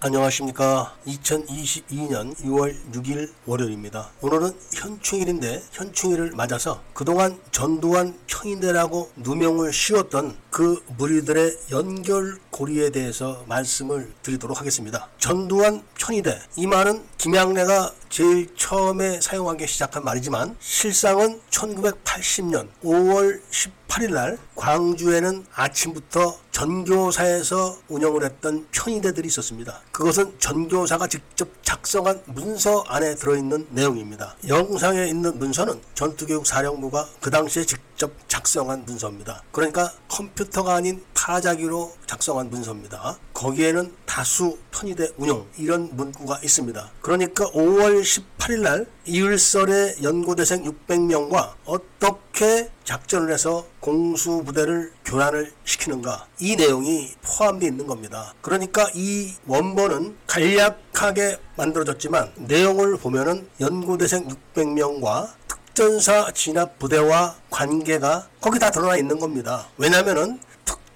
안녕하십니까. 2022년 6월 6일 월요일입니다. 오늘은 현충일인데 현충일을 맞아서 그동안 전두환 평인대라고 누명을 씌웠던 그 무리들의 연결고리에 대해서 말씀을 드리도록 하겠습니다. 전두환 편의대 이 말은 김양래가 제일 처음에 사용하기 시작한 말이지만 실상은 1980년 5월 18일 날 광주에는 아침부터 전교사에서 운영을 했던 편의대들이 있었습니다. 그것은 전교사가 직접 작성한 문서 안에 들어있는 내용입니다. 영상에 있는 문서는 전투교육 사령부가 그 당시에 직접 작성한 문서입니다. 그러니까 컴퓨터가 아닌 타자기로 작성한 문서입니다. 거기에는 다수 편의대 운영 이런 문구가 있습니다. 그러니까 5월 18일 날 이을설의 연고대생 600명과 어떻게 작전을 해서 공수부대를 교란을 시키는가 이 내용이 포함되어 있는 겁니다. 그러니까 이 원본은 간략하게 만들어졌지만 내용을 보면은 연고대생 600명과 특전사 진압 부대와 관계가 거기 다 드러나 있는 겁니다. 왜냐면은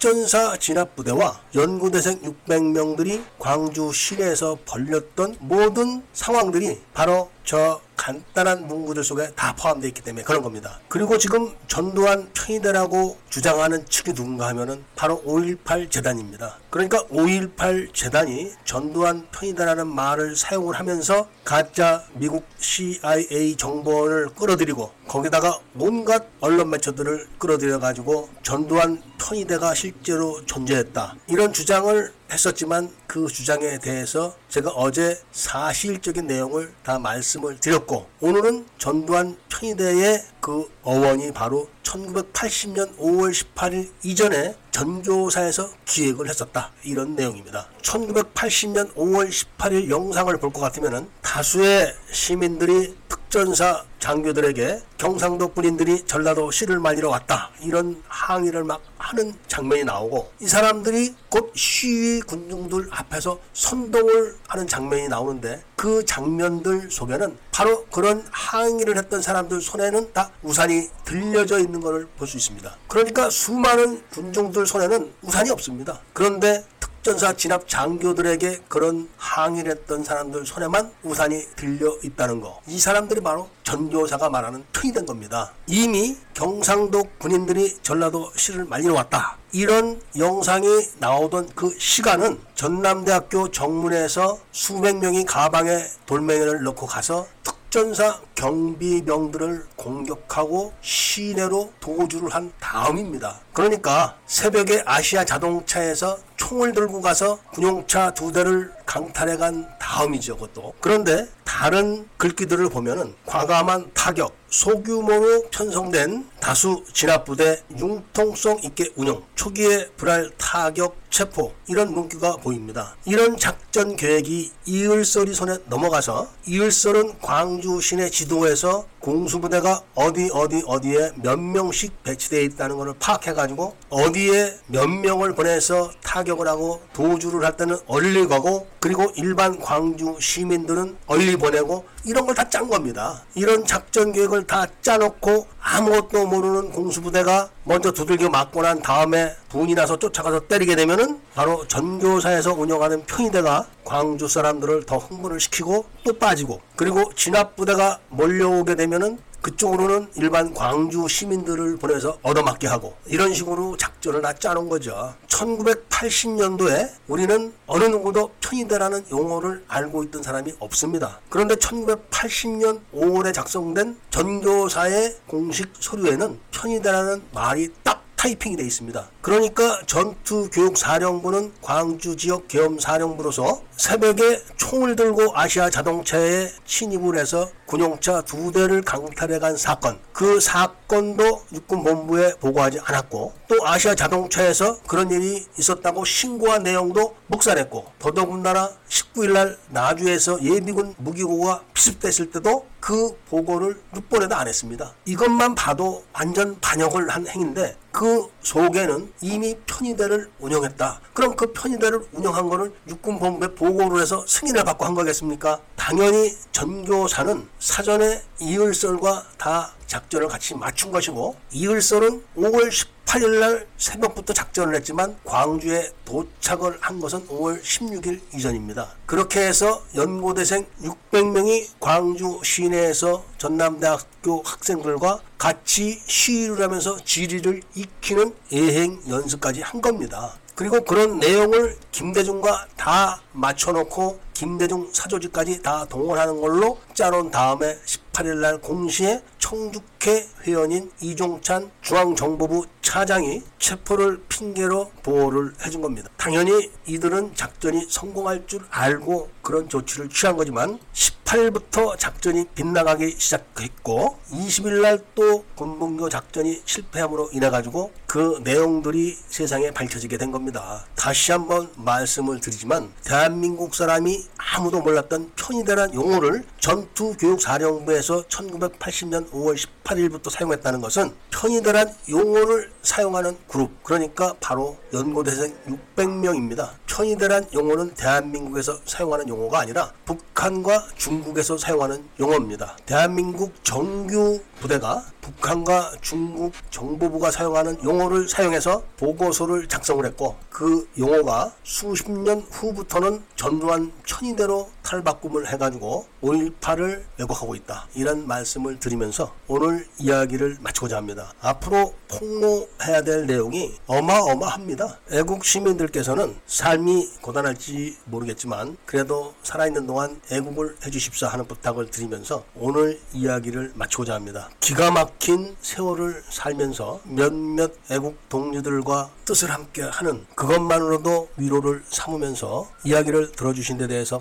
특전사 진압부대와 연구대생 600명들이 광주 시내에서 벌렸던 모든 상황들이 바로 저 간단한 문구들 속에 다 포함되어 있기 때문에 그런 겁니다. 그리고 지금 전두환 편의대라고 주장하는 측이 누군가 하면은 바로 5.18 재단입니다. 그러니까 5.18 재단이 전두환 편의대라는 말을 사용을 하면서 가짜 미국 CIA 정보를 끌어들이고 거기다가 온갖 언론 매체들을 끌어들여 가지고 전두환 편의대가 실제로 존재했다. 이런 주장을 했었지만 그 주장에 대해서 제가 어제 사실적인 내용을 다 말씀을 드렸고 오늘은 전두환 편의대의 그 어원이 바로 1980년 5월 18일 이전에 전교사에서 기획을 했었다 이런 내용입니다. 1980년 5월 18일 영상을 볼 것 같으면 다수의 시민들이 특전사 장교들에게 경상도 군인들이 전라도 시를 말리러 왔다 이런 항의를 막 하는 장면이 나오고 이 사람들이 곧 시위 군중들 앞에서 선동을 하는 장면이 나오는데 그 장면들 속에는 바로 그런 항의를 했던 사람들 손에는 다 우산이 들려져 있는 것을 볼 수 있습니다. 그러니까 수많은 군중들 손에는 우산이 없습니다. 그런데 전사 진압 장교들에게 그런 항의를 했던 사람들 손에만 우산이 들려 있다는 거. 이 사람들이 바로 전교사가 말하는 튼이 된 겁니다. 이미 경상도 군인들이 전라도 시를 말리러 왔다. 이런 영상이 나오던 그 시간은 전남대학교 정문에서 수백 명이 가방에 돌멩이를 넣고 가서 특전사 경비병들을 공격하고 시내로 도주를 한 다음입니다. 그러니까 새벽에 아시아 자동차에서 총을 들고 가서 군용차 두 대를 강탈해 간 다음이죠, 그것도. 그런데 다른 글귀들을 보면은 과감한 타격, 소규모로 편성된 다수 진압부대 융통성 있게 운영, 초기에 불알 타격 체포 이런 문구가 보입니다. 이런 작전 계획이 이을설이 손에 넘어가서 이을설은 광주 시내 지도에서 공수부대가 어디 어디 어디에 몇 명씩 배치되어 있다는 것을 파악해가지고 어디에 몇 명을 보내서 타격을 하고 도주를 할 때는 얼리 가고 그리고 일반 광주 시민들은 얼리 보내 고 이런 걸 다 짠 겁니다. 이런 작전 계획을 다 짜놓고 아무것도 모르는 공수부대가 먼저 두들겨 맞고 난 다음에 분이 나서 쫓아가서 때리게 되면은 바로 전교사에서 운영하는 편의대가 광주 사람들을 더 흥분을 시키고 또 빠지고 그리고 진압부대가 몰려오게 되면은 그쪽으로는 일반 광주 시민들을 보내서 얻어맞게 하고 이런 식으로 작전을 다 짜놓은 거죠. 1980년도에 우리는 어느 누구도 편의대라는 용어를 알고 있던 사람이 없습니다. 그런데 1980년 5월에 작성된 전교사의 공식 서류에는 편의대라는 말이 딱 타이핑이 되어 있습니다. 그러니까 전투교육사령부는 광주 지역 계엄사령부로서 새벽에 총을 들고 아시아 자동차에 침입을 해서 군용차 두 대를 강탈해 간 사건. 그 사건도 육군본부에 보고하지 않았고 또 아시아 자동차에서 그런 일이 있었다고 신고한 내용도 묵살했고 더더군다나 19일 날 나주에서 예비군 무기고가 피습됐을 때도 그 보고를 6번에도 안 했습니다. 이것만 봐도 완전 반역을 한 행인데 그 속에는 이미 편의대를 운영했다. 그럼 그 편의대를 운영한 거는 육군본부에 보고를 해서 승인을 받고 한 거겠습니까? 당연히 전교사는 사전에 이을설과 다 작전을 같이 맞춘 것이고 이을설은 5월 18 18일 날 새벽부터 작전을 했지만 광주에 도착을 한 것은 5월 16일 이전입니다. 그렇게 해서 연고대생 600명이 광주 시내에서 전남대학교 학생들과 같이 시위를 하면서 지리를 익히는 예행 연습까지 한 겁니다. 그리고 그런 내용을 김대중과 다 맞춰놓고 김대중 사조직까지 다 동원하는 걸로 짜놓은 다음에 18일 날 공시에 청주회 회원인 이종찬 중앙정보부 차장이 체포를 핑계로 보호를 해준 겁니다. 당연히 이들은 작전이 성공할 줄 알고 그런 조치를 취한 거지만 18일부터 작전이 빗나가기 시작했고 20일 날 또 군봉교 작전이 실패함으로 인해 가지고 그 내용들이 세상에 밝혀지게 된 겁니다. 다시 한번 말씀을 드리지만 대한민국 사람이 아무도 몰랐던 편의대란 용어를 전투교육사령부에서 1980년 5월 18일부터 사용했다는 것은 편의대란 용어를 사용하는 그룹 그러니까 바로 연고대생 600명입니다. 편의대란 용어는 대한민국에서 사용하는 용어가 아니라 북한과 중국에서 사용하는 용어입니다. 대한민국 정규 부대가 북한과 중국 정보부가 사용하는 용어를 사용해서 보고서를 작성을 했고 그 용어가 수십 년 후부터는 전두환 천의 대로 탈바꿈을 해가지고 5.18을 왜곡하고 있다. 이런 말씀을 드리면서 오늘 이야기를 마치고자 합니다. 앞으로 폭로해야 될 내용이 어마어마합니다. 애국 시민들께서는 삶이 고단할지 모르겠지만 그래도 살아있는 동안 애국을 해주십사 하는 부탁을 드리면서 오늘 이야기를 마치고자 합니다. 기가 막힌 세월을 살면서 몇몇 애국 동료들과 뜻을 함께 하는 그것만으로도 위로를 삼으면서 이야기를 들어주신 데 대해서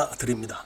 감사드립니다.